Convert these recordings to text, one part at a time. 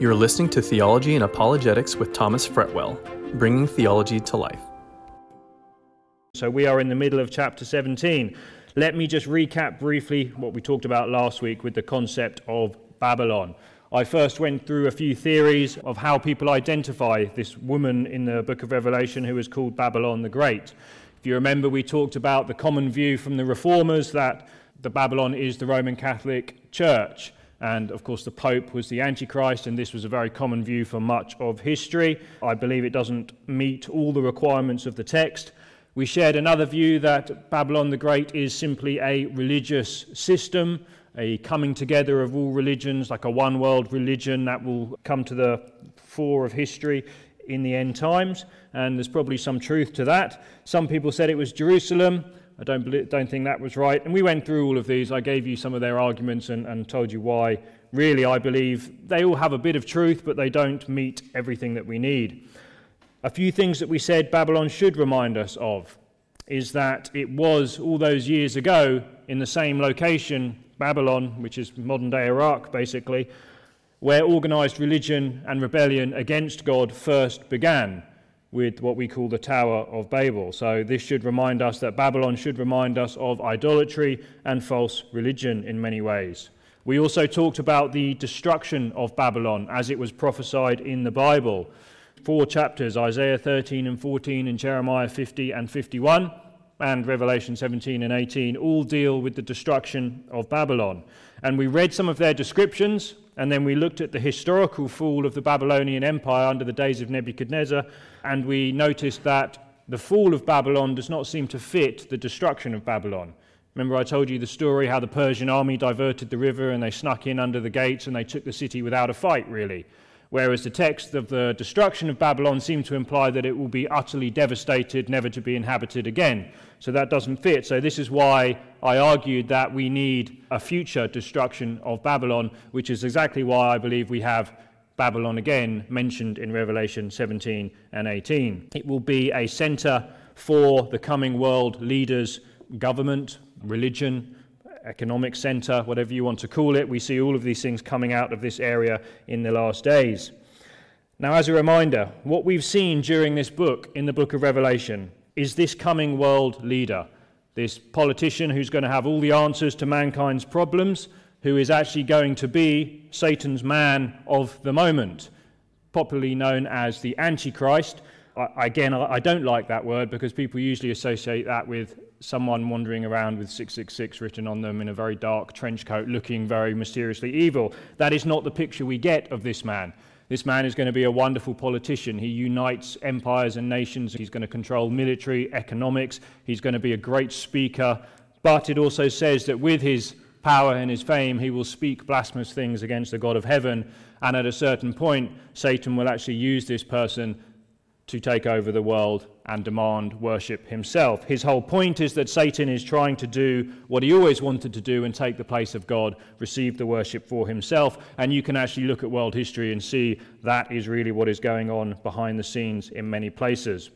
You're listening to Theology and Apologetics with Thomas Fretwell, bringing theology to life. So, we are in the middle of chapter 17. Let me just recap briefly what we talked about last week with the concept of Babylon. I first went through a few theories of how people identify this woman in the book of Revelation who is called Babylon the Great. If you remember, we talked about the common view from the reformers that the Babylon is the Roman Catholic Church. And of course, the Pope was the Antichrist, and this was a very common view for much of history. I believe it doesn't meet all the requirements of the text. We shared another view that Babylon the Great is simply a religious system, a coming together of all religions, like a one world religion that will come to the fore of history in the end times. And there's probably some truth to that. Some people said it was Jerusalem. I don't, believe, don't think that was right. And we went through all of these. I gave you some of their arguments and, and told you why. Really, I believe they all have a bit of truth, but they don't meet everything that we need. A few things that we said Babylon should remind us of is that it was all those years ago in the same location, Babylon, which is modern day Iraq basically, where organized religion and rebellion against God first began with what we call the Tower of Babel. So, this should remind us that Babylon should remind us of idolatry and false religion in many ways. We also talked about the destruction of Babylon as it was prophesied in the Bible. Four chapters Isaiah 13 and 14, and Jeremiah 50 and 51, and Revelation 17 and 18 all deal with the destruction of Babylon. And we read some of their descriptions, and then we looked at the historical fall of the Babylonian Empire under the days of Nebuchadnezzar, and we noticed that the fall of Babylon does not seem to fit the destruction of Babylon. Remember, I told you the story how the Persian army diverted the river and they snuck in under the gates and they took the city without a fight, really. Whereas the text of the destruction of Babylon seemed to imply that it will be utterly devastated, never to be inhabited again. So that doesn't fit. So, this is why I argued that we need a future destruction of Babylon, which is exactly why I believe we have Babylon again mentioned in Revelation 17 and 18. It will be a center for the coming world leaders, government, religion, economic center, whatever you want to call it. We see all of these things coming out of this area in the last days. Now, as a reminder, what we've seen during this book, in the book of Revelation, is this coming world leader, this politician who's going to have all the answers to mankind's problems, who is actually going to be Satan's man of the moment, popularly known as the Antichrist. I, again, I don't like that word because people usually associate that with someone wandering around with 666 written on them in a very dark trench coat looking very mysteriously evil. That is not the picture we get of this man. This man is going to be a wonderful politician. He unites empires and nations. He's going to control military, economics. He's going to be a great speaker. But it also says that with his power and his fame, he will speak blasphemous things against the God of heaven. And at a certain point, Satan will actually use this person to take over the world and demand worship himself. His whole point is that Satan is trying to do what he always wanted to do and take the place of God, receive the worship for himself. And you can actually look at world history and see that is really what is going on behind the scenes in many places.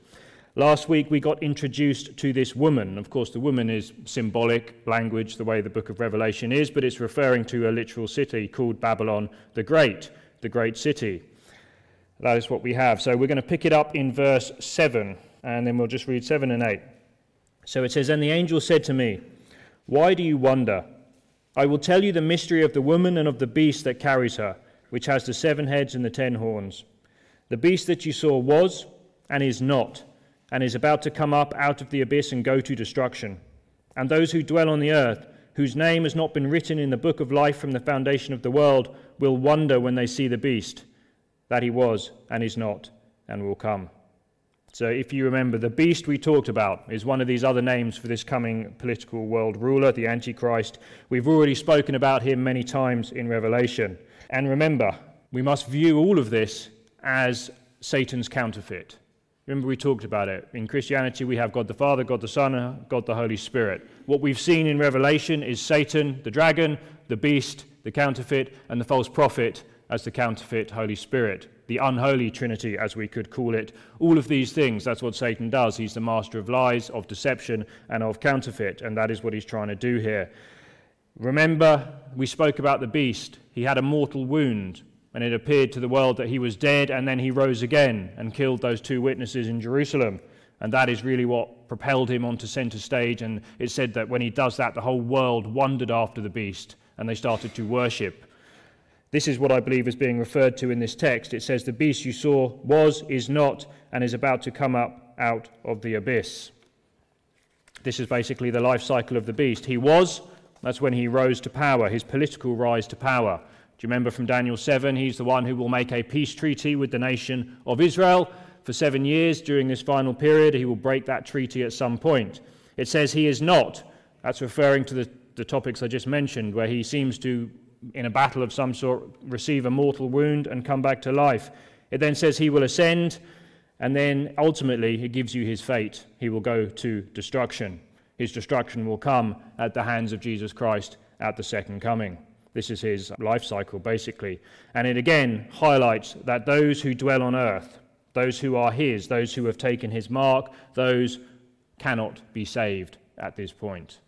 Last week we got introduced to this woman. Of course, the woman is symbolic language, the way the book of Revelation is, but it's referring to a literal city called Babylon the Great, the great city. That is what we have. So we're going to pick it up in verse 7, and then we'll just read 7 and 8. So it says, And the angel said to me, Why do you wonder? I will tell you the mystery of the woman and of the beast that carries her, which has the seven heads and the ten horns. The beast that you saw was and is not, and is about to come up out of the abyss and go to destruction. And those who dwell on the earth, whose name has not been written in the book of life from the foundation of the world, will wonder when they see the beast that he was and is not and will come. So, if you remember, the beast we talked about is one of these other names for this coming political world ruler, the Antichrist. We've already spoken about him many times in Revelation. And remember, we must view all of this as Satan's counterfeit. Remember, we talked about it. In Christianity, we have God the Father, God the Son, God the Holy Spirit. What we've seen in Revelation is Satan, the dragon, the beast, the counterfeit, and the false prophet as the counterfeit Holy Spirit, the unholy Trinity, as we could call it. All of these things, that's what Satan does. He's the master of lies, of deception, and of counterfeit, and that is what he's trying to do here. Remember, we spoke about the beast. He had a mortal wound. and it appeared to the world that he was dead, and then he rose again and killed those two witnesses in Jerusalem. And that is really what propelled him onto center stage. And it said that when he does that, the whole world wondered after the beast and they started to worship. This is what I believe is being referred to in this text. It says, The beast you saw was, is not, and is about to come up out of the abyss. This is basically the life cycle of the beast. He was, that's when he rose to power, his political rise to power. Do you remember from Daniel 7? He's the one who will make a peace treaty with the nation of Israel for seven years during this final period. He will break that treaty at some point. It says he is not. That's referring to the, the topics I just mentioned, where he seems to, in a battle of some sort, receive a mortal wound and come back to life. It then says he will ascend, and then ultimately it gives you his fate. He will go to destruction. His destruction will come at the hands of Jesus Christ at the second coming. This is his life cycle, basically. And it again highlights that those who dwell on earth, those who are his, those who have taken his mark, those cannot be saved at this point.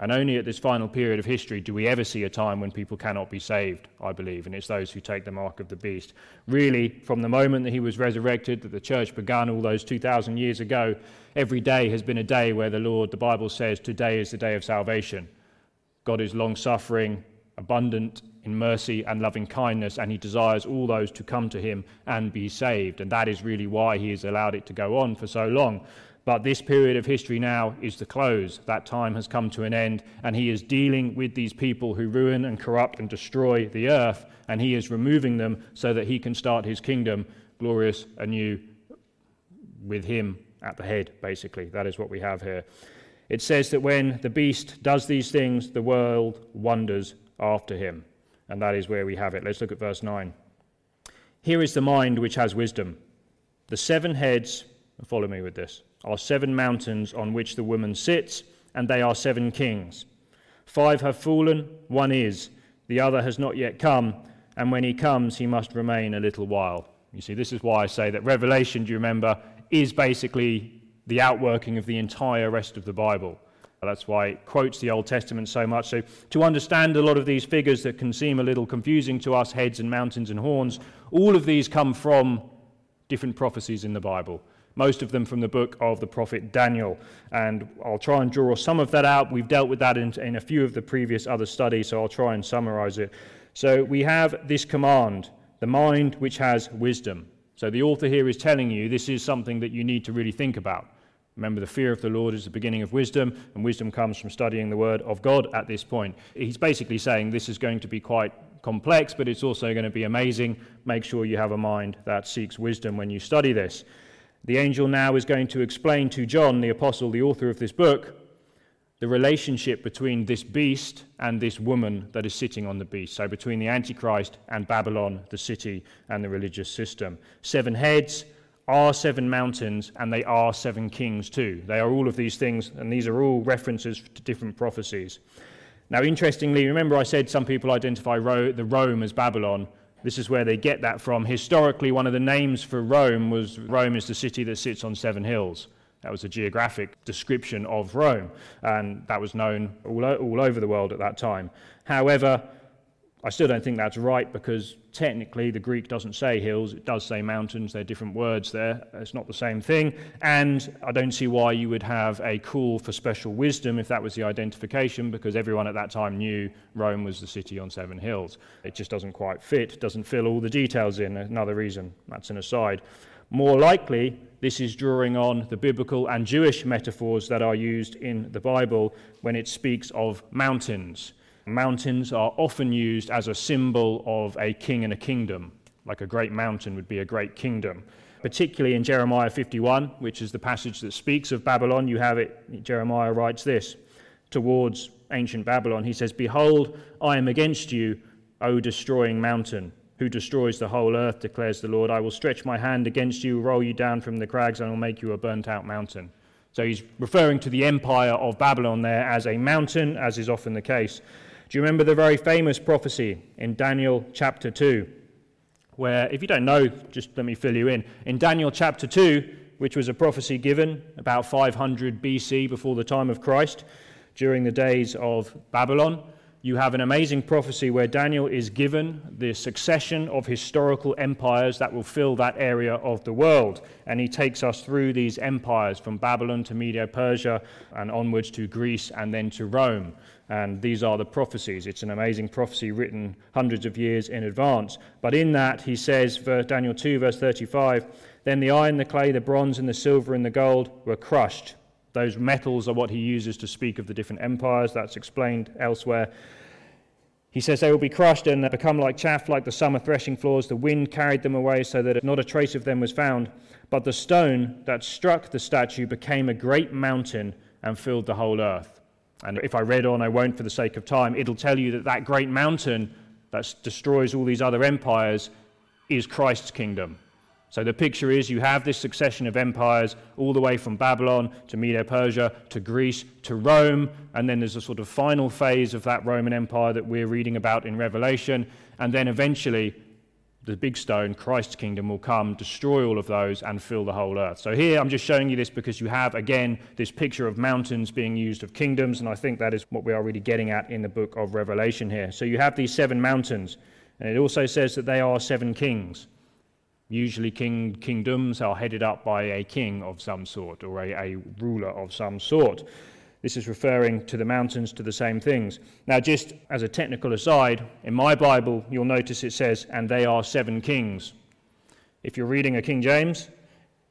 And only at this final period of history do we ever see a time when people cannot be saved, I believe, and it's those who take the mark of the beast. Really, from the moment that he was resurrected, that the church began all those 2,000 years ago, every day has been a day where the Lord, the Bible says, today is the day of salvation. God is long suffering, abundant in mercy and loving kindness, and he desires all those to come to him and be saved. And that is really why he has allowed it to go on for so long. But this period of history now is the close. That time has come to an end, and he is dealing with these people who ruin and corrupt and destroy the earth, and he is removing them so that he can start his kingdom glorious anew with him at the head, basically. That is what we have here. It says that when the beast does these things, the world wonders after him. And that is where we have it. Let's look at verse 9. Here is the mind which has wisdom. The seven heads, follow me with this, are seven mountains on which the woman sits, and they are seven kings. Five have fallen, one is, the other has not yet come, and when he comes, he must remain a little while. You see, this is why I say that Revelation, do you remember, is basically the outworking of the entire rest of the Bible. That's why it quotes the Old Testament so much. So, to understand a lot of these figures that can seem a little confusing to us heads and mountains and horns all of these come from different prophecies in the Bible. Most of them from the book of the prophet Daniel. And I'll try and draw some of that out. We've dealt with that in, in a few of the previous other studies, so I'll try and summarize it. So, we have this command the mind which has wisdom. So, the author here is telling you this is something that you need to really think about. Remember, the fear of the Lord is the beginning of wisdom, and wisdom comes from studying the Word of God at this point. He's basically saying this is going to be quite complex, but it's also going to be amazing. Make sure you have a mind that seeks wisdom when you study this. The angel now is going to explain to John, the apostle, the author of this book, the relationship between this beast and this woman that is sitting on the beast. So, between the Antichrist and Babylon, the city, and the religious system. Seven heads, are seven mountains and they are seven kings too. They are all of these things, and these are all references to different prophecies. Now, interestingly, remember I said some people identify Ro- the Rome as Babylon. This is where they get that from. Historically, one of the names for Rome was Rome is the city that sits on seven hills. That was a geographic description of Rome, and that was known all, all over the world at that time. However, I still don't think that's right because technically the Greek doesn't say hills, it does say mountains. They're different words there. It's not the same thing. And I don't see why you would have a call for special wisdom if that was the identification because everyone at that time knew Rome was the city on seven hills. It just doesn't quite fit, doesn't fill all the details in. Another reason. That's an aside. More likely, this is drawing on the biblical and Jewish metaphors that are used in the Bible when it speaks of mountains. Mountains are often used as a symbol of a king and a kingdom, like a great mountain would be a great kingdom. Particularly in Jeremiah 51, which is the passage that speaks of Babylon, you have it, Jeremiah writes this towards ancient Babylon. He says, Behold, I am against you, O destroying mountain, who destroys the whole earth, declares the Lord. I will stretch my hand against you, roll you down from the crags, and will make you a burnt out mountain. So he's referring to the empire of Babylon there as a mountain, as is often the case. Do you remember the very famous prophecy in Daniel chapter 2? Where, if you don't know, just let me fill you in. In Daniel chapter 2, which was a prophecy given about 500 BC before the time of Christ, during the days of Babylon, you have an amazing prophecy where Daniel is given the succession of historical empires that will fill that area of the world. And he takes us through these empires from Babylon to Medo Persia and onwards to Greece and then to Rome. And these are the prophecies. It's an amazing prophecy written hundreds of years in advance. But in that, he says, Daniel 2, verse 35, then the iron, the clay, the bronze, and the silver and the gold were crushed. Those metals are what he uses to speak of the different empires. That's explained elsewhere. He says they will be crushed and become like chaff, like the summer threshing floors. The wind carried them away so that not a trace of them was found. But the stone that struck the statue became a great mountain and filled the whole earth. And if I read on, I won't for the sake of time, it'll tell you that that great mountain that destroys all these other empires is Christ's kingdom. So the picture is you have this succession of empires all the way from Babylon to Medo Persia to Greece to Rome, and then there's a sort of final phase of that Roman Empire that we're reading about in Revelation, and then eventually the big stone, Christ's kingdom, will come, destroy all of those, and fill the whole earth. So here I'm just showing you this because you have, again, this picture of mountains being used of kingdoms, and I think that is what we are really getting at in the book of Revelation here. So you have these seven mountains, and it also says that they are seven kings. Usually, king, kingdoms are headed up by a king of some sort or a, a ruler of some sort. This is referring to the mountains to the same things. Now, just as a technical aside, in my Bible, you'll notice it says, and they are seven kings. If you're reading a King James,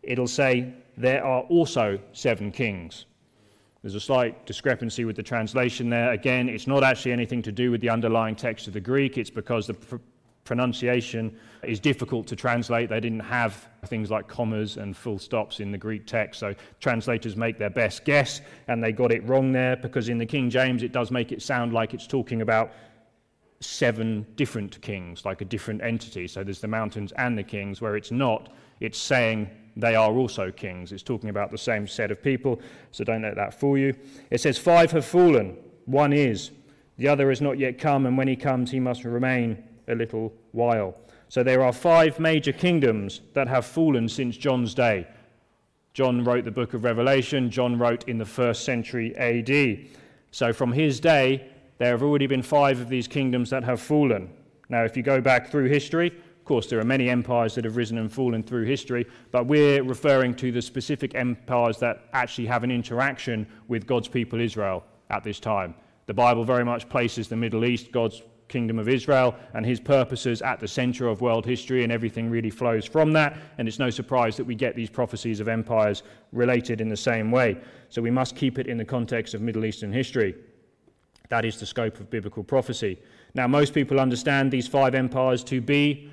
it'll say, there are also seven kings. There's a slight discrepancy with the translation there. Again, it's not actually anything to do with the underlying text of the Greek, it's because the pronunciation is difficult to translate. They didn't have things like commas and full stops in the Greek text, so translators make their best guess, and they got it wrong there because in the King James it does make it sound like it's talking about seven different kings, like a different entity. So there's the mountains and the kings, where it's not, it's saying they are also kings. It's talking about the same set of people, so don't let that fool you. It says, Five have fallen, one is, the other has not yet come, and when he comes, he must remain a little while. So there are five major kingdoms that have fallen since John's day. John wrote the book of Revelation, John wrote in the first century AD. So from his day, there have already been five of these kingdoms that have fallen. Now, if you go back through history, of course, there are many empires that have risen and fallen through history, but we're referring to the specific empires that actually have an interaction with God's people Israel at this time. The Bible very much places the Middle East, God's kingdom of Israel and his purposes at the center of world history, and everything really flows from that. And it's no surprise that we get these prophecies of empires related in the same way. So we must keep it in the context of Middle Eastern history. That is the scope of biblical prophecy. Now, most people understand these five empires to be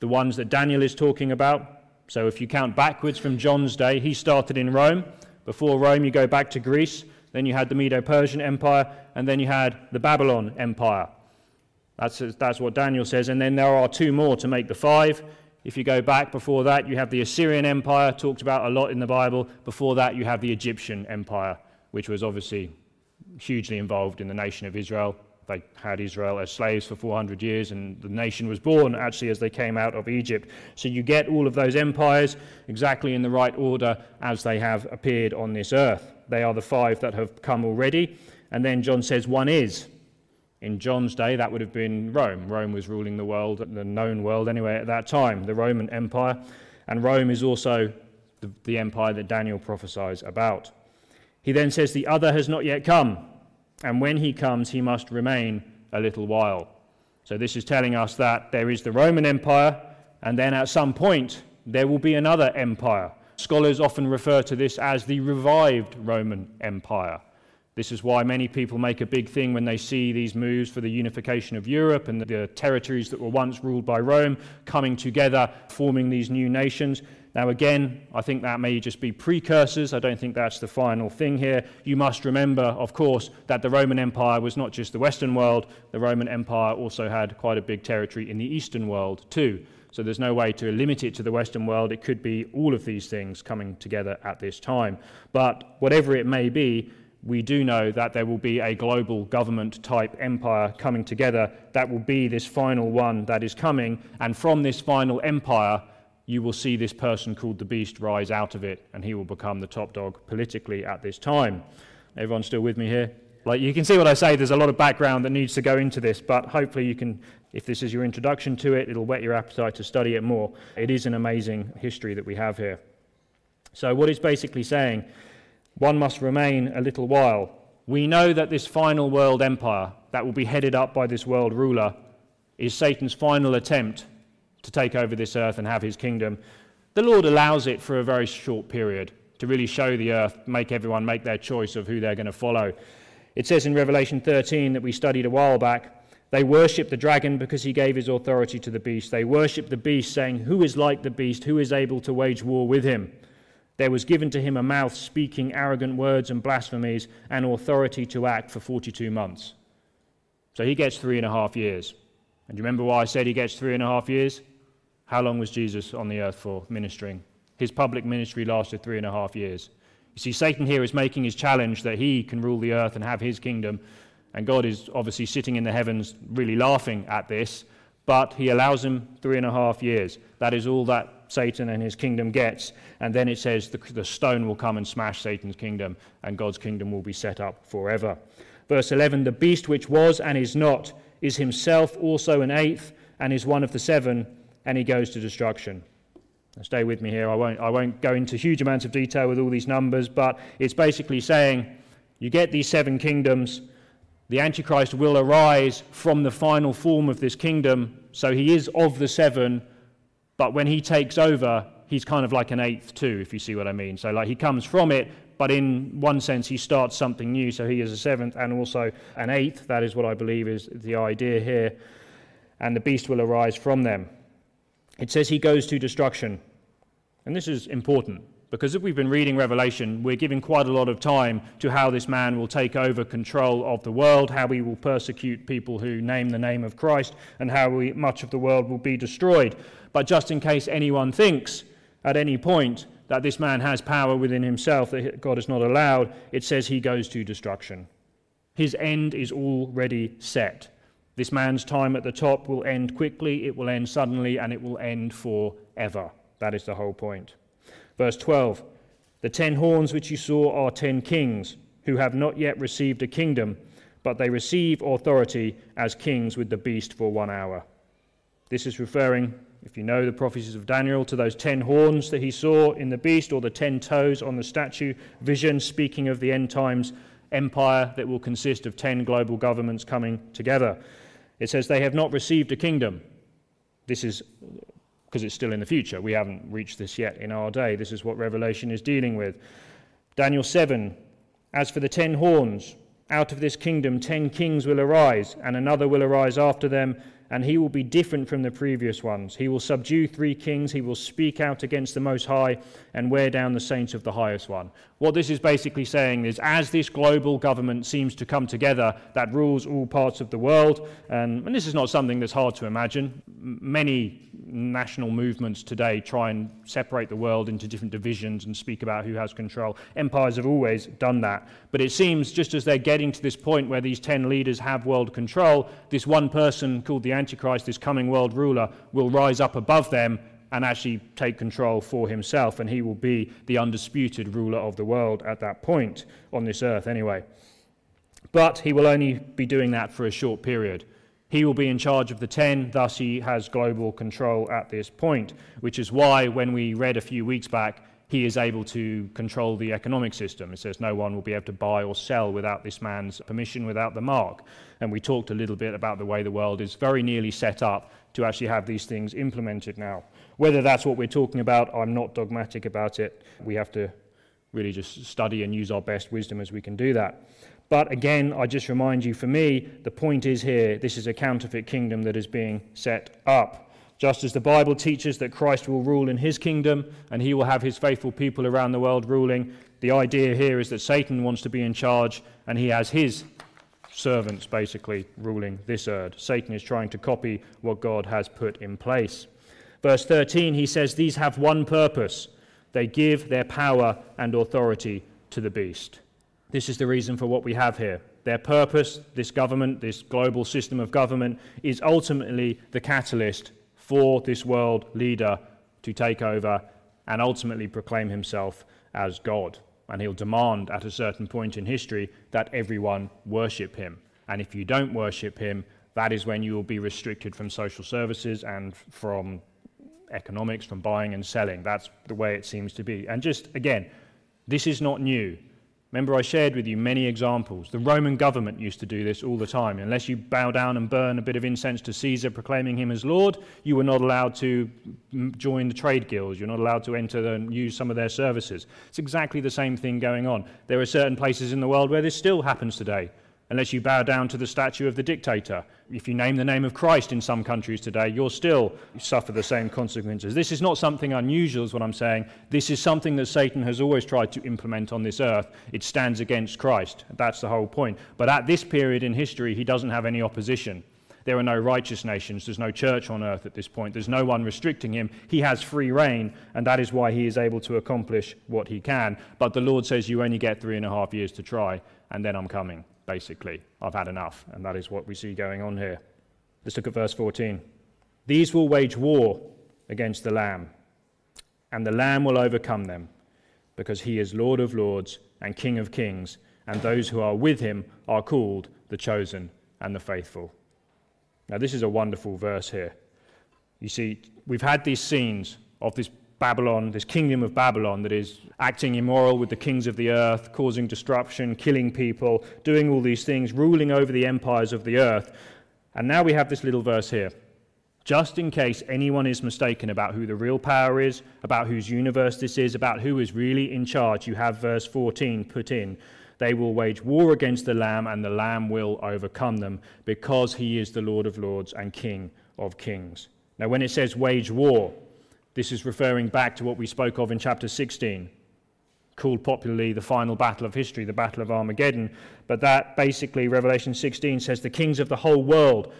the ones that Daniel is talking about. So if you count backwards from John's day, he started in Rome. Before Rome, you go back to Greece. Then you had the Medo Persian Empire, and then you had the Babylon Empire. That's, that's what Daniel says. And then there are two more to make the five. If you go back before that, you have the Assyrian Empire, talked about a lot in the Bible. Before that, you have the Egyptian Empire, which was obviously hugely involved in the nation of Israel. They had Israel as slaves for 400 years, and the nation was born actually as they came out of Egypt. So you get all of those empires exactly in the right order as they have appeared on this earth. They are the five that have come already. And then John says one is. In John's day, that would have been Rome. Rome was ruling the world, the known world anyway, at that time, the Roman Empire. And Rome is also the, the empire that Daniel prophesies about. He then says, The other has not yet come, and when he comes, he must remain a little while. So this is telling us that there is the Roman Empire, and then at some point, there will be another empire. Scholars often refer to this as the revived Roman Empire. This is why many people make a big thing when they see these moves for the unification of Europe and the territories that were once ruled by Rome coming together, forming these new nations. Now, again, I think that may just be precursors. I don't think that's the final thing here. You must remember, of course, that the Roman Empire was not just the Western world, the Roman Empire also had quite a big territory in the Eastern world, too. So there's no way to limit it to the Western world. It could be all of these things coming together at this time. But whatever it may be, we do know that there will be a global government type empire coming together. That will be this final one that is coming. And from this final empire, you will see this person called the beast rise out of it, and he will become the top dog politically at this time. Everyone still with me here? Like you can see what I say, there's a lot of background that needs to go into this, but hopefully you can, if this is your introduction to it, it'll whet your appetite to study it more. It is an amazing history that we have here. So, what it's basically saying, one must remain a little while. We know that this final world empire that will be headed up by this world ruler is Satan's final attempt to take over this earth and have his kingdom. The Lord allows it for a very short period to really show the earth, make everyone make their choice of who they're going to follow. It says in Revelation 13 that we studied a while back, they worship the dragon because he gave his authority to the beast. They worship the beast, saying, Who is like the beast? Who is able to wage war with him? There was given to him a mouth speaking arrogant words and blasphemies and authority to act for 42 months. So he gets three and a half years. And you remember why I said he gets three and a half years? How long was Jesus on the earth for ministering? His public ministry lasted three and a half years. You see, Satan here is making his challenge that he can rule the earth and have his kingdom. And God is obviously sitting in the heavens, really laughing at this, but he allows him three and a half years. That is all that Satan and his kingdom gets. And then it says the, the stone will come and smash Satan's kingdom, and God's kingdom will be set up forever. Verse 11 The beast which was and is not is himself also an eighth, and is one of the seven, and he goes to destruction. Stay with me here. I won't, I won't go into huge amounts of detail with all these numbers, but it's basically saying you get these seven kingdoms. The Antichrist will arise from the final form of this kingdom. So he is of the seven, but when he takes over, he's kind of like an eighth too, if you see what I mean. So, like, he comes from it, but in one sense, he starts something new. So, he is a seventh and also an eighth. That is what I believe is the idea here. And the beast will arise from them. It says he goes to destruction. And this is important because if we've been reading Revelation, we're giving quite a lot of time to how this man will take over control of the world, how he will persecute people who name the name of Christ, and how we, much of the world will be destroyed. But just in case anyone thinks at any point that this man has power within himself that God has not allowed, it says he goes to destruction. His end is already set. This man's time at the top will end quickly, it will end suddenly, and it will end forever. That is the whole point. Verse 12 The ten horns which you saw are ten kings, who have not yet received a kingdom, but they receive authority as kings with the beast for one hour. This is referring, if you know the prophecies of Daniel, to those ten horns that he saw in the beast, or the ten toes on the statue, vision speaking of the end times empire that will consist of ten global governments coming together. It says they have not received a kingdom. This is because it's still in the future. We haven't reached this yet in our day. This is what Revelation is dealing with. Daniel 7 As for the ten horns, out of this kingdom ten kings will arise, and another will arise after them, and he will be different from the previous ones. He will subdue three kings, he will speak out against the Most High, and wear down the saints of the highest one. What this is basically saying is, as this global government seems to come together that rules all parts of the world, and, and this is not something that's hard to imagine, many national movements today try and separate the world into different divisions and speak about who has control. Empires have always done that. But it seems just as they're getting to this point where these 10 leaders have world control, this one person called the Antichrist, this coming world ruler, will rise up above them and actually take control for himself, and he will be the undisputed ruler of the world at that point, on this earth anyway. But he will only be doing that for a short period. He will be in charge of the 10, thus, he has global control at this point, which is why, when we read a few weeks back, he is able to control the economic system. It says no one will be able to buy or sell without this man's permission, without the mark. And we talked a little bit about the way the world is very nearly set up to actually have these things implemented now. Whether that's what we're talking about, I'm not dogmatic about it. We have to really just study and use our best wisdom as we can do that. But again, I just remind you, for me, the point is here this is a counterfeit kingdom that is being set up. Just as the Bible teaches that Christ will rule in his kingdom and he will have his faithful people around the world ruling, the idea here is that Satan wants to be in charge and he has his servants basically ruling this earth. Satan is trying to copy what God has put in place. Verse 13, he says, These have one purpose they give their power and authority to the beast. This is the reason for what we have here. Their purpose, this government, this global system of government, is ultimately the catalyst for this world leader to take over and ultimately proclaim himself as God. and he'll demand at a certain point in history that everyone worship him. And if you don't worship him, that is when you will be restricted from social services and from economics, from buying and selling. That's the way it seems to be. And just again, this is not new. Remember, I shared with you many examples. The Roman government used to do this all the time. Unless you bow down and burn a bit of incense to Caesar, proclaiming him as Lord, you were not allowed to join the trade guilds. You're not allowed to enter and use some of their services. It's exactly the same thing going on. There are certain places in the world where this still happens today unless you bow down to the statue of the dictator. If you name the name of Christ in some countries today, you'll still suffer the same consequences. This is not something unusual, is what I'm saying. This is something that Satan has always tried to implement on this earth. It stands against Christ. That's the whole point. But at this period in history, he doesn't have any opposition. There are no righteous nations. There's no church on earth at this point. There's no one restricting him. He has free reign, and that is why he is able to accomplish what he can. But the Lord says, You only get three and a half years to try, and then I'm coming basically. I've had enough. And that is what we see going on here. Let's look at verse 14. These will wage war against the Lamb, and the Lamb will overcome them, because he is Lord of lords and King of kings, and those who are with him are called the chosen and the faithful. Now, this is a wonderful verse here. You see, we've had these scenes of this Babylon, this kingdom of Babylon that is acting immoral with the kings of the earth, causing destruction, killing people, doing all these things, ruling over the empires of the earth. And now we have this little verse here. Just in case anyone is mistaken about who the real power is, about whose universe this is, about who is really in charge, you have verse 14 put in. They will wage war against the Lamb, and the Lamb will overcome them, because he is the Lord of lords and King of kings. Now, when it says wage war, this is referring back to what we spoke of in chapter 16, called popularly the final battle of history, the Battle of Armageddon. But that basically, Revelation 16 says the kings of the whole world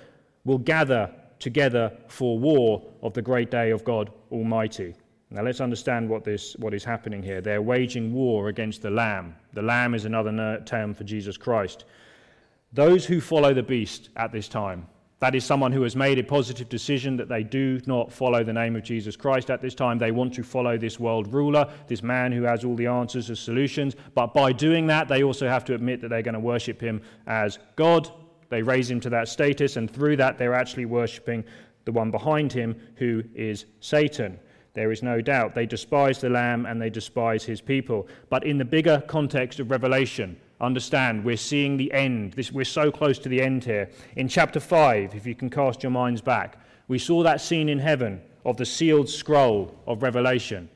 will gather together for war of the great day of God Almighty. Now let's understand what, this, what is happening here. They're waging war against the Lamb. The Lamb is another term for Jesus Christ. Those who follow the beast at this time, that is someone who has made a positive decision that they do not follow the name of Jesus Christ at this time. They want to follow this world ruler, this man who has all the answers and solutions. But by doing that, they also have to admit that they're going to worship him as God. They raise him to that status, and through that, they're actually worshipping the one behind him, who is Satan. There is no doubt. They despise the Lamb and they despise his people. But in the bigger context of Revelation, understand we're seeing the end. This, we're so close to the end here. In chapter 5, if you can cast your minds back, we saw that scene in heaven of the sealed scroll of Revelation,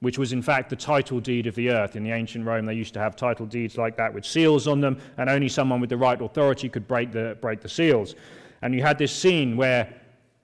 which was in fact the title deed of the earth. In the ancient Rome, they used to have title deeds like that with seals on them, and only someone with the right authority could break the, break the seals. And you had this scene where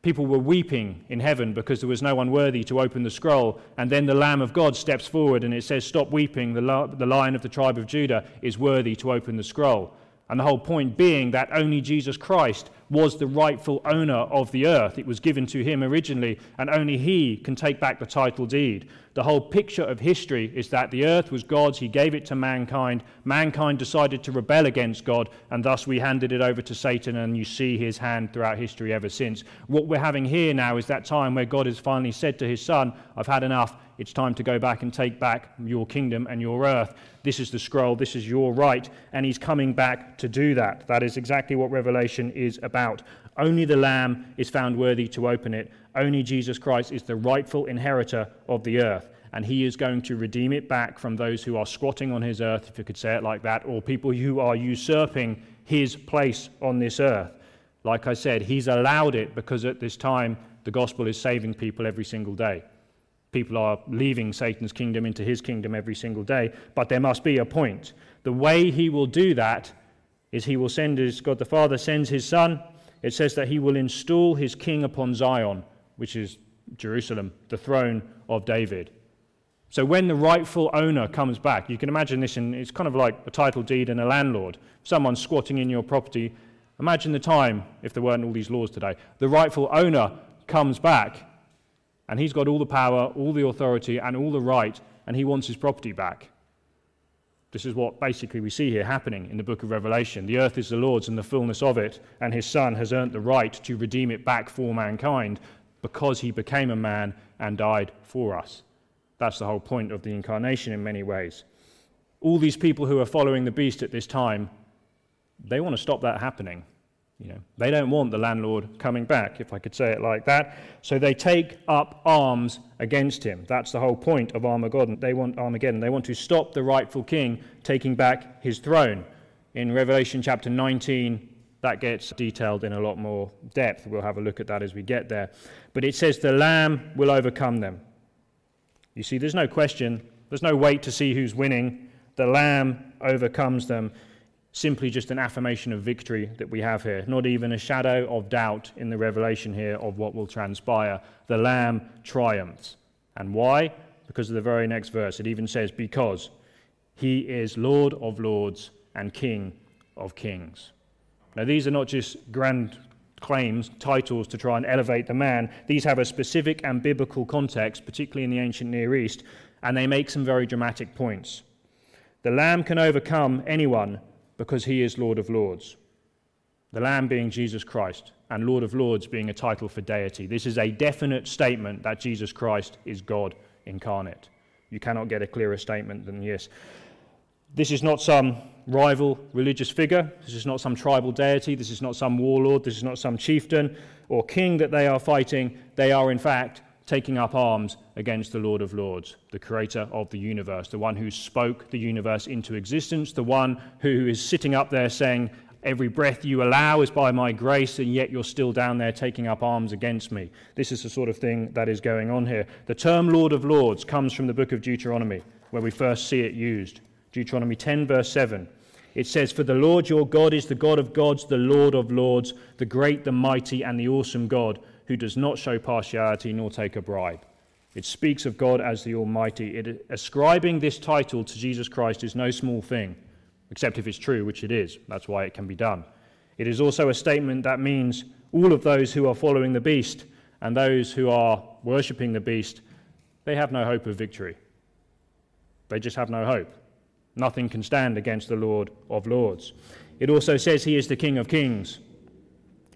people were weeping in heaven because there was no one worthy to open the scroll. And then the Lamb of God steps forward and it says, Stop weeping. The, lion of the tribe of Judah is worthy to open the scroll. And the whole point being that only Jesus Christ was the rightful owner of the earth. It was given to him originally, and only he can take back the title deed. The whole picture of history is that the earth was God's, he gave it to mankind. Mankind decided to rebel against God, and thus we handed it over to Satan, and you see his hand throughout history ever since. What we're having here now is that time where God has finally said to his son, I've had enough. It's time to go back and take back your kingdom and your earth. This is the scroll, this is your right, and he's coming back to do that. That is exactly what Revelation is about. Only the Lamb is found worthy to open it. Only Jesus Christ is the rightful inheritor of the earth. And he is going to redeem it back from those who are squatting on his earth, if you could say it like that, or people who are usurping his place on this earth. Like I said, he's allowed it because at this time the gospel is saving people every single day. People are leaving Satan's kingdom into his kingdom every single day, but there must be a point. The way he will do that is he will send his God the Father sends his son it says that he will install his king upon Zion, which is Jerusalem, the throne of David. So when the rightful owner comes back, you can imagine this, in, it's kind of like a title deed and a landlord. Someone squatting in your property. Imagine the time, if there weren't all these laws today, the rightful owner comes back and he's got all the power, all the authority, and all the right, and he wants his property back. This is what basically we see here happening in the book of Revelation. The earth is the Lord's and the fullness of it, and his Son has earned the right to redeem it back for mankind because he became a man and died for us. That's the whole point of the incarnation in many ways. all these people who are following the beast at this time, they want to stop that happening. You know, they don't want the landlord coming back, if I could say it like that. So they take up arms against him. That's the whole point of Armageddon. They want Armageddon. They want to stop the rightful king taking back his throne. In Revelation chapter 19, that gets detailed in a lot more depth. We'll have a look at that as we get there. But it says the Lamb will overcome them. You see, there's no question, there's no wait to see who's winning. The Lamb overcomes them simply just an affirmation of victory that we have here, not even a shadow of doubt in the revelation here of what will transpire. The Lamb triumphs. And why? Because of the very next verse. It even says, Because he is Lord of lords and King of kings. Now, these are not just grand claims, titles to try and elevate the man. These have a specific and biblical context, particularly in the ancient Near East, and they make some very dramatic points. The Lamb can overcome anyone because he is Lord of Lords. The Lamb being Jesus Christ, and Lord of Lords being a title for deity. This is a definite statement that Jesus Christ is God incarnate. You cannot get a clearer statement than this. This is not some rival religious figure. This is not some tribal deity. This is not some warlord. This is not some chieftain or king that they are fighting. They are, in fact, taking up arms against the Lord of Lords, the creator of the universe, the one who spoke the universe into existence, the one who is sitting up there saying, Every breath you allow is by my grace, and yet you're still down there taking up arms against me. This is the sort of thing that is going on here. The term Lord of Lords comes from the book of Deuteronomy, where we first see it used. Deuteronomy 10, verse 7. It says, For the Lord your God is the God of gods, the Lord of lords, the great, the mighty, and the awesome God who does not show partiality nor take a bribe. It speaks of God as the Almighty. It, ascribing this title to Jesus Christ is no small thing, except if it's true, which it is. That's why it can be done. It is also a statement that means all of those who are following the beast and those who are worshipping the beast, they have no hope of victory. They just have no hope. Nothing can stand against the Lord of Lords. It also says he is the King of Kings.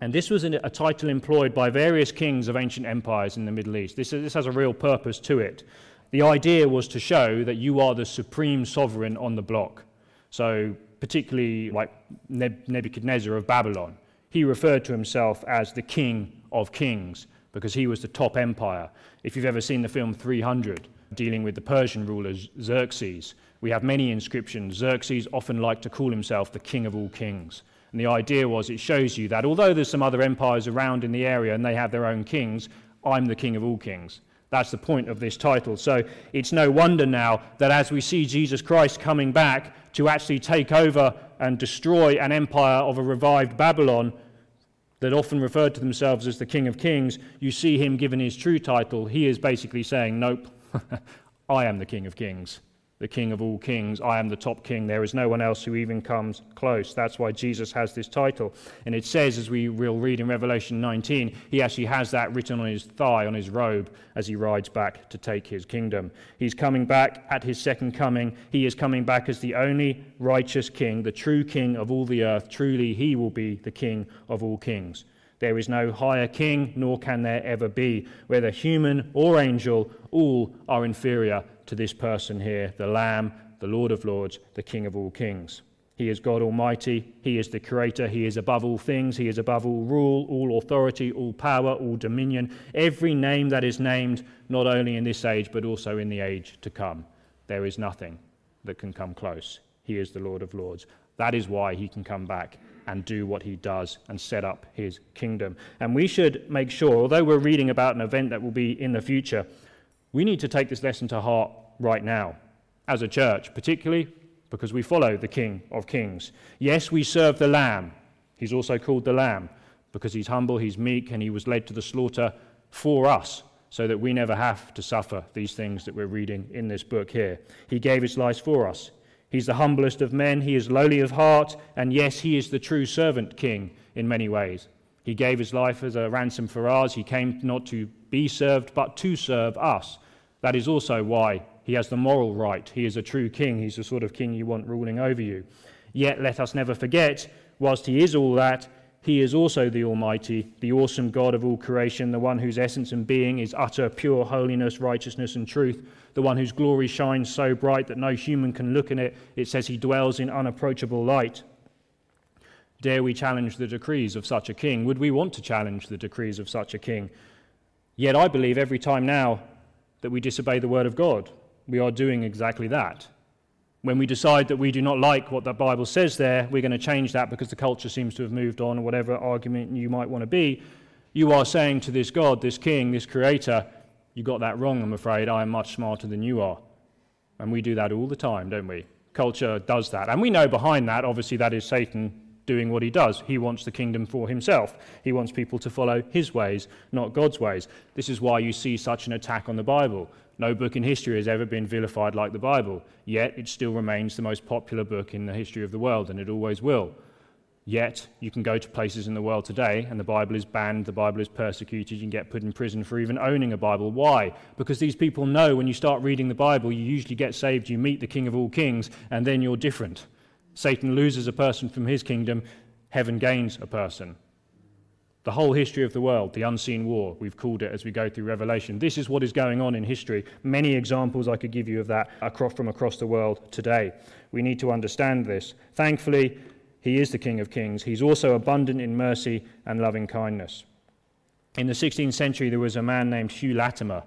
And this was a title employed by various kings of ancient empires in the Middle East. This, this has a real purpose to it. The idea was to show that you are the supreme sovereign on the block. So, particularly like Nebuchadnezzar of Babylon, he referred to himself as the king of kings because he was the top empire. If you've ever seen the film 300, dealing with the Persian ruler Xerxes, we have many inscriptions. Xerxes often liked to call himself the king of all kings. And the idea was it shows you that although there's some other empires around in the area and they have their own kings, I'm the king of all kings. That's the point of this title. So it's no wonder now that as we see Jesus Christ coming back to actually take over and destroy an empire of a revived Babylon that often referred to themselves as the King of Kings, you see him given his true title. He is basically saying, Nope, I am the King of Kings the King of all kings. I am the top king. There is no one else who even comes close. That's why Jesus has this title. And it says, as we will read in Revelation 19, he actually has that written on his thigh, on his robe, as he rides back to take his kingdom. He's coming back at his second coming. He is coming back as the only righteous king, the true king of all the earth. Truly, he will be the king of all kings. There is no higher king, nor can there ever be. Whether human or angel, all are inferior to this person here, the Lamb, the Lord of Lords, the King of all kings. He is God Almighty. He is the Creator. He is above all things. He is above all rule, all authority, all power, all dominion, every name that is named, not only in this age, but also in the age to come. There is nothing that can come close. He is the Lord of Lords. That is why he can come back and do what he does and set up his kingdom. And we should make sure, although we're reading about an event that will be in the future, we need to take this lesson to heart right now as a church, particularly because we follow the King of Kings. Yes, we serve the Lamb. He's also called the Lamb because he's humble, he's meek, and he was led to the slaughter for us so that we never have to suffer these things that we're reading in this book here. He gave his life for us. He's the humblest of men, he is lowly of heart, and yes, he is the true servant king in many ways. He gave his life as a ransom for ours. He came not to be served, but to serve us. That is also why he has the moral right. He is a true king. He's the sort of king you want ruling over you. Yet let us never forget, whilst he is all that, he is also the Almighty, the awesome God of all creation, the one whose essence and being is utter, pure holiness, righteousness, and truth, the one whose glory shines so bright that no human can look in it. It says he dwells in unapproachable light. Dare we challenge the decrees of such a king? Would we want to challenge the decrees of such a king? Yet I believe every time now that we disobey the word of God, we are doing exactly that. When we decide that we do not like what the Bible says there, we're going to change that because the culture seems to have moved on, or whatever argument you might want to be. You are saying to this God, this King, this Creator, you got that wrong, I'm afraid. I am much smarter than you are. And we do that all the time, don't we? Culture does that. And we know behind that, obviously, that is Satan doing what he does. He wants the kingdom for himself. He wants people to follow his ways, not God's ways. This is why you see such an attack on the Bible. No book in history has ever been vilified like the Bible, yet it still remains the most popular book in the history of the world, and it always will. Yet, you can go to places in the world today, and the Bible is banned, the Bible is persecuted, you can get put in prison for even owning a Bible. Why? Because these people know when you start reading the Bible, you usually get saved, you meet the King of all kings, and then you're different. Satan loses a person from his kingdom, heaven gains a person. The whole history of the world, the unseen war, we've called it as we go through Revelation. This is what is going on in history. Many examples I could give you of that across, from across the world today. We need to understand this. Thankfully, he is the King of Kings. He's also abundant in mercy and loving kindness. In the 16th century, there was a man named Hugh Latimer,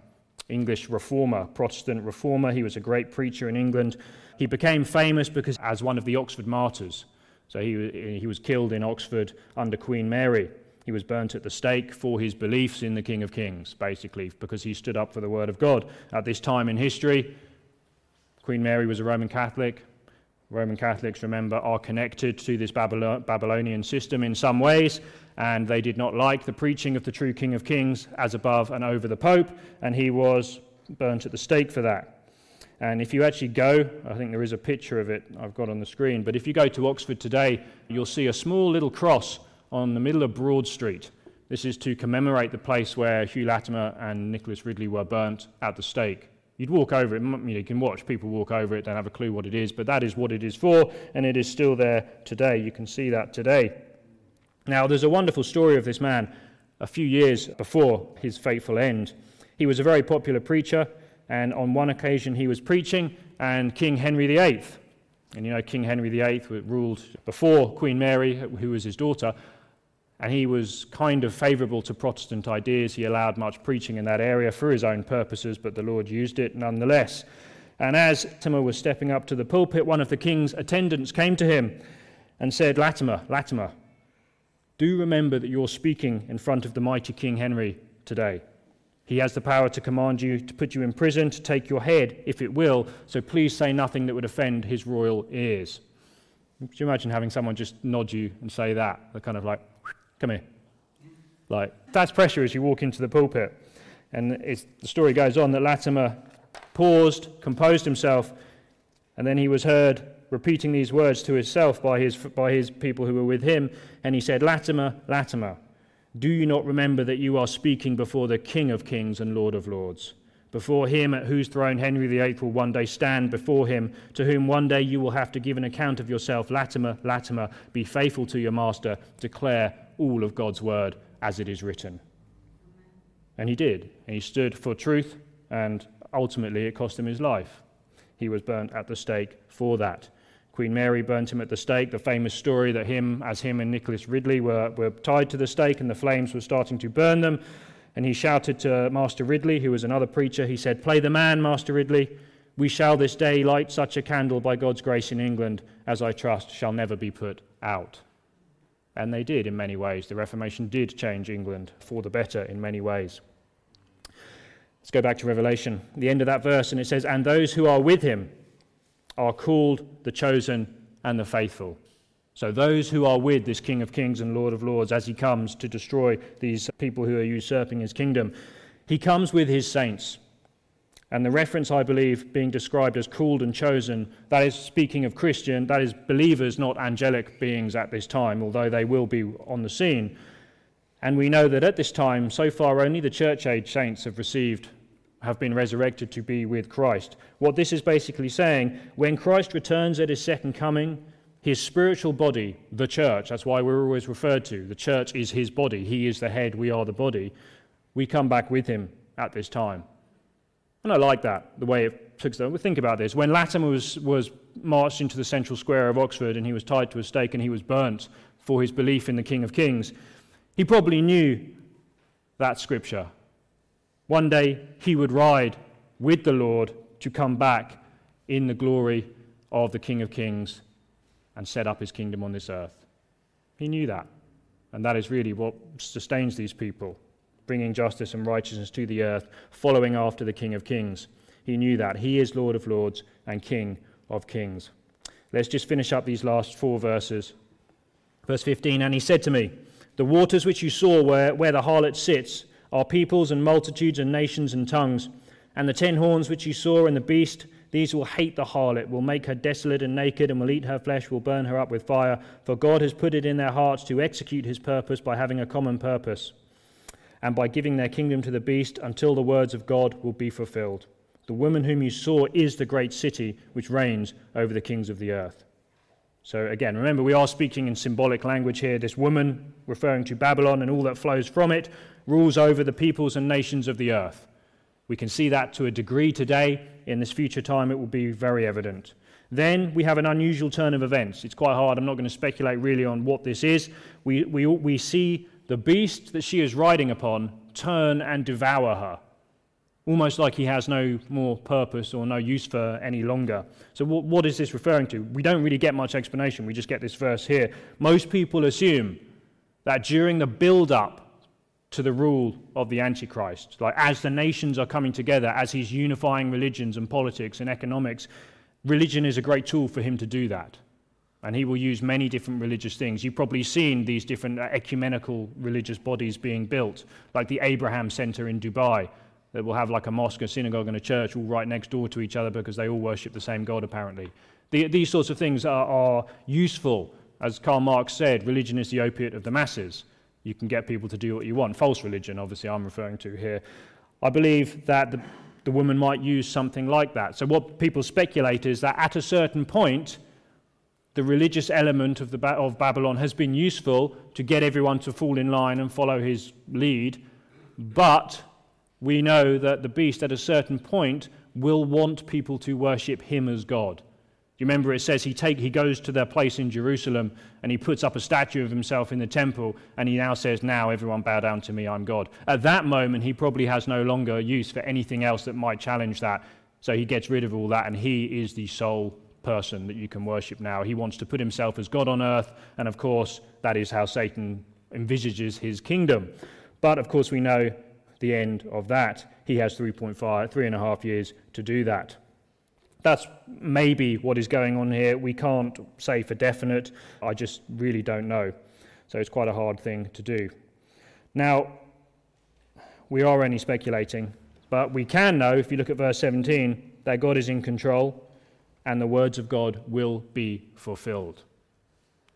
English reformer, Protestant reformer. He was a great preacher in England. He became famous because as one of the Oxford martyrs. So he, he was killed in Oxford under Queen Mary. He was burnt at the stake for his beliefs in the King of Kings, basically, because he stood up for the Word of God. At this time in history, Queen Mary was a Roman Catholic. Roman Catholics, remember, are connected to this Babylonian system in some ways, and they did not like the preaching of the true King of Kings as above and over the Pope, and he was burnt at the stake for that. And if you actually go, I think there is a picture of it I've got on the screen, but if you go to Oxford today, you'll see a small little cross on the middle of Broad Street. This is to commemorate the place where Hugh Latimer and Nicholas Ridley were burnt at the stake. You'd walk over it, you, can watch people walk over it, don't have a clue what it is, but that is what it is for, and it is still there today. You can see that today. Now, there's a wonderful story of this man a few years before his fateful end. He was a very popular preacher, and on one occasion he was preaching, and King Henry VIII and you know, King Henry VIII ruled before Queen Mary, who was his daughter, and he was kind of favourable to Protestant ideas. He allowed much preaching in that area for his own purposes, but the Lord used it nonetheless. And as Latimer was stepping up to the pulpit, one of the king's attendants came to him and said, Latimer, Latimer, do remember that you're speaking in front of the mighty King Henry today. He has the power to command you, to put you in prison, to take your head, if it will, so please say nothing that would offend his royal ears. Could you imagine having someone just nod you and say that? They're kind of like, come here. Like, that's pressure as you walk into the pulpit. And the story goes on that Latimer paused, composed himself, and then he was heard repeating these words to himself by his, by his people who were with him. And he said, Latimer, Latimer. Do you not remember that you are speaking before the King of kings and Lord of lords? Before him at whose throne Henry VIII will one day stand before him, to whom one day you will have to give an account of yourself. Latimer, Latimer, be faithful to your master, declare all of God's word as it is written. And he did. And he stood for truth, and ultimately it cost him his life. He was burnt at the stake for that. Queen Mary burnt him at the stake. The famous story that him, as him and Nicholas Ridley were, were tied to the stake and the flames were starting to burn them. And he shouted to Master Ridley, who was another preacher, he said, Play the man, Master Ridley. We shall this day light such a candle by God's grace in England as I trust shall never be put out. And they did in many ways. The Reformation did change England for the better in many ways. Let's go back to Revelation, the end of that verse, and it says, And those who are with him are called the chosen and the faithful. So, those who are with this King of Kings and Lord of Lords as he comes to destroy these people who are usurping his kingdom, he comes with his saints. And the reference, I believe, being described as called and chosen, that is speaking of Christian, that is believers, not angelic beings at this time, although they will be on the scene. And we know that at this time, so far, only the church age saints have received have been resurrected to be with Christ. What this is basically saying, when Christ returns at his second coming, his spiritual body, the church, that's why we're always referred to. The church is his body. He is the head, we are the body. We come back with him at this time. And I like that, the way it took them. Think about this. When Latimer was, was marched into the central square of Oxford and he was tied to a stake and he was burnt for his belief in the King of Kings, he probably knew that scripture. One day he would ride with the Lord to come back in the glory of the King of Kings and set up his kingdom on this earth. He knew that. And that is really what sustains these people, bringing justice and righteousness to the earth, following after the King of Kings. He knew that. He is Lord of Lords and King of Kings. Let's just finish up these last four verses. Verse 15 And he said to me, The waters which you saw where, where the harlot sits are peoples and multitudes and nations and tongues. And the ten horns which you saw and the beast, these will hate the harlot, will make her desolate and naked, and will eat her flesh, will burn her up with fire. For God has put it in their hearts to execute his purpose by having a common purpose, and by giving their kingdom to the beast until the words of God will be fulfilled. The woman whom you saw is the great city which reigns over the kings of the earth. So, again, remember, we are speaking in symbolic language here. This woman, referring to Babylon and all that flows from it, rules over the peoples and nations of the earth. We can see that to a degree today. In this future time, it will be very evident. Then we have an unusual turn of events. It's quite hard. I'm not going to speculate really on what this is. We, we, we see the beast that she is riding upon turn and devour her, almost like he has no more purpose or no use for any longer. So, what, what is this referring to? We don't really get much explanation. We just get this verse here. Most people assume that during the build up to the rule of the Antichrist. Like, as the nations are coming together, as he's unifying religions and politics and economics, religion is a great tool for him to do that. And he will use many different religious things. You've probably seen these different uh, ecumenical religious bodies being built, like the Abraham Center in Dubai, that will have like a mosque, a synagogue, and a church all right next door to each other because they all worship the same God, apparently. The, these sorts of things are, are useful. As Karl Marx said, religion is the opiate of the masses you can get people to do what you want. False religion, obviously, I'm referring to here. I believe that the, the woman might use something like that. So, what people speculate is that at a certain point, the religious element of, the, of Babylon has been useful to get everyone to fall in line and follow his lead, but we know that the beast at a certain point will want people to worship him as God Do you remember it says he, take, he goes to their place in Jerusalem and he puts up a statue of himself in the temple and he now says, Now everyone bow down to me, I'm God. At that moment, he probably has no longer use for anything else that might challenge that. So he gets rid of all that and he is the sole person that you can worship now. He wants to put himself as God on earth, and of course, that is how Satan envisages his kingdom. But of course, we know the end of that. He has 3.5, three and a half years to do that. That's maybe what is going on here. We can't say for definite. I just really don't know. So it's quite a hard thing to do. Now, we are only speculating, but we can know, if you look at verse 17, that God is in control and the words of God will be fulfilled.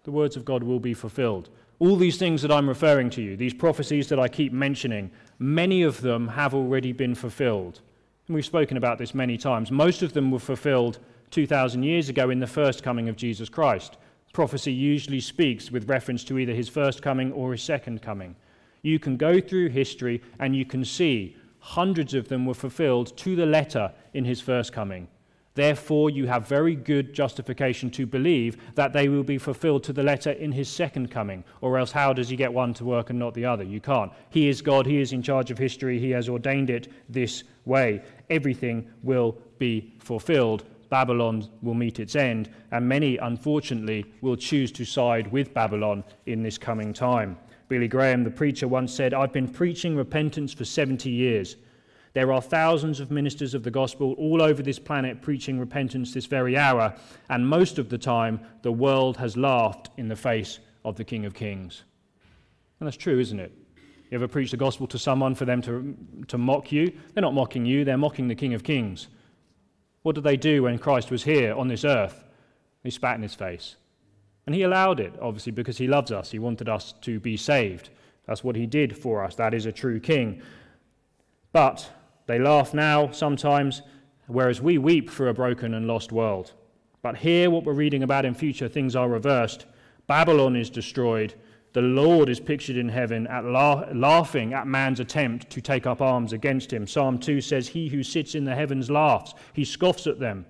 The words of God will be fulfilled. All these things that I'm referring to you, these prophecies that I keep mentioning, many of them have already been fulfilled. And we've spoken about this many times. Most of them were fulfilled 2,000 years ago in the first coming of Jesus Christ. Prophecy usually speaks with reference to either his first coming or his second coming. You can go through history and you can see hundreds of them were fulfilled to the letter in his first coming. Therefore, you have very good justification to believe that they will be fulfilled to the letter in his second coming. Or else, how does he get one to work and not the other? You can't. He is God, he is in charge of history, he has ordained it this way. Everything will be fulfilled. Babylon will meet its end, and many, unfortunately, will choose to side with Babylon in this coming time. Billy Graham, the preacher, once said, I've been preaching repentance for 70 years. There are thousands of ministers of the gospel all over this planet preaching repentance this very hour, and most of the time the world has laughed in the face of the King of Kings. And that's true, isn't it? You ever preach the gospel to someone for them to, to mock you? They're not mocking you, they're mocking the King of Kings. What did they do when Christ was here on this earth? They spat in his face. And he allowed it, obviously, because he loves us. He wanted us to be saved. That's what he did for us. That is a true king. But they laugh now sometimes, whereas we weep for a broken and lost world. But here, what we're reading about in future, things are reversed. Babylon is destroyed. The Lord is pictured in heaven at la- laughing at man's attempt to take up arms against him. Psalm 2 says, He who sits in the heavens laughs, he scoffs at them.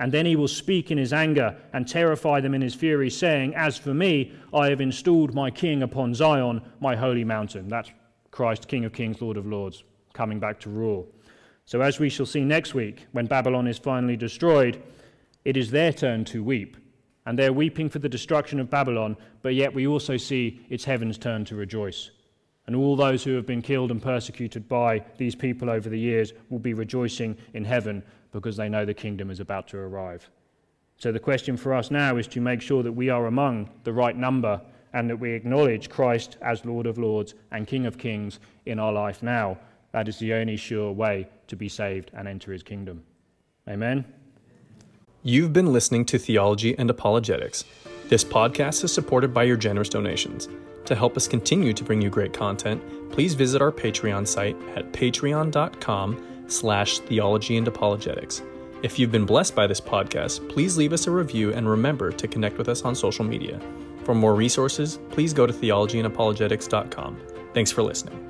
And then he will speak in his anger and terrify them in his fury, saying, As for me, I have installed my king upon Zion, my holy mountain. That's Christ, King of kings, Lord of lords, coming back to rule. So, as we shall see next week, when Babylon is finally destroyed, it is their turn to weep. And they're weeping for the destruction of Babylon, but yet we also see it's heaven's turn to rejoice. And all those who have been killed and persecuted by these people over the years will be rejoicing in heaven because they know the kingdom is about to arrive. So the question for us now is to make sure that we are among the right number and that we acknowledge Christ as Lord of Lords and King of Kings in our life now. That is the only sure way to be saved and enter his kingdom. Amen. You've been listening to Theology and Apologetics. This podcast is supported by your generous donations. To help us continue to bring you great content, please visit our Patreon site at patreon.com slash theology and apologetics. If you've been blessed by this podcast, please leave us a review and remember to connect with us on social media. For more resources, please go to theologyandapologetics.com. Thanks for listening.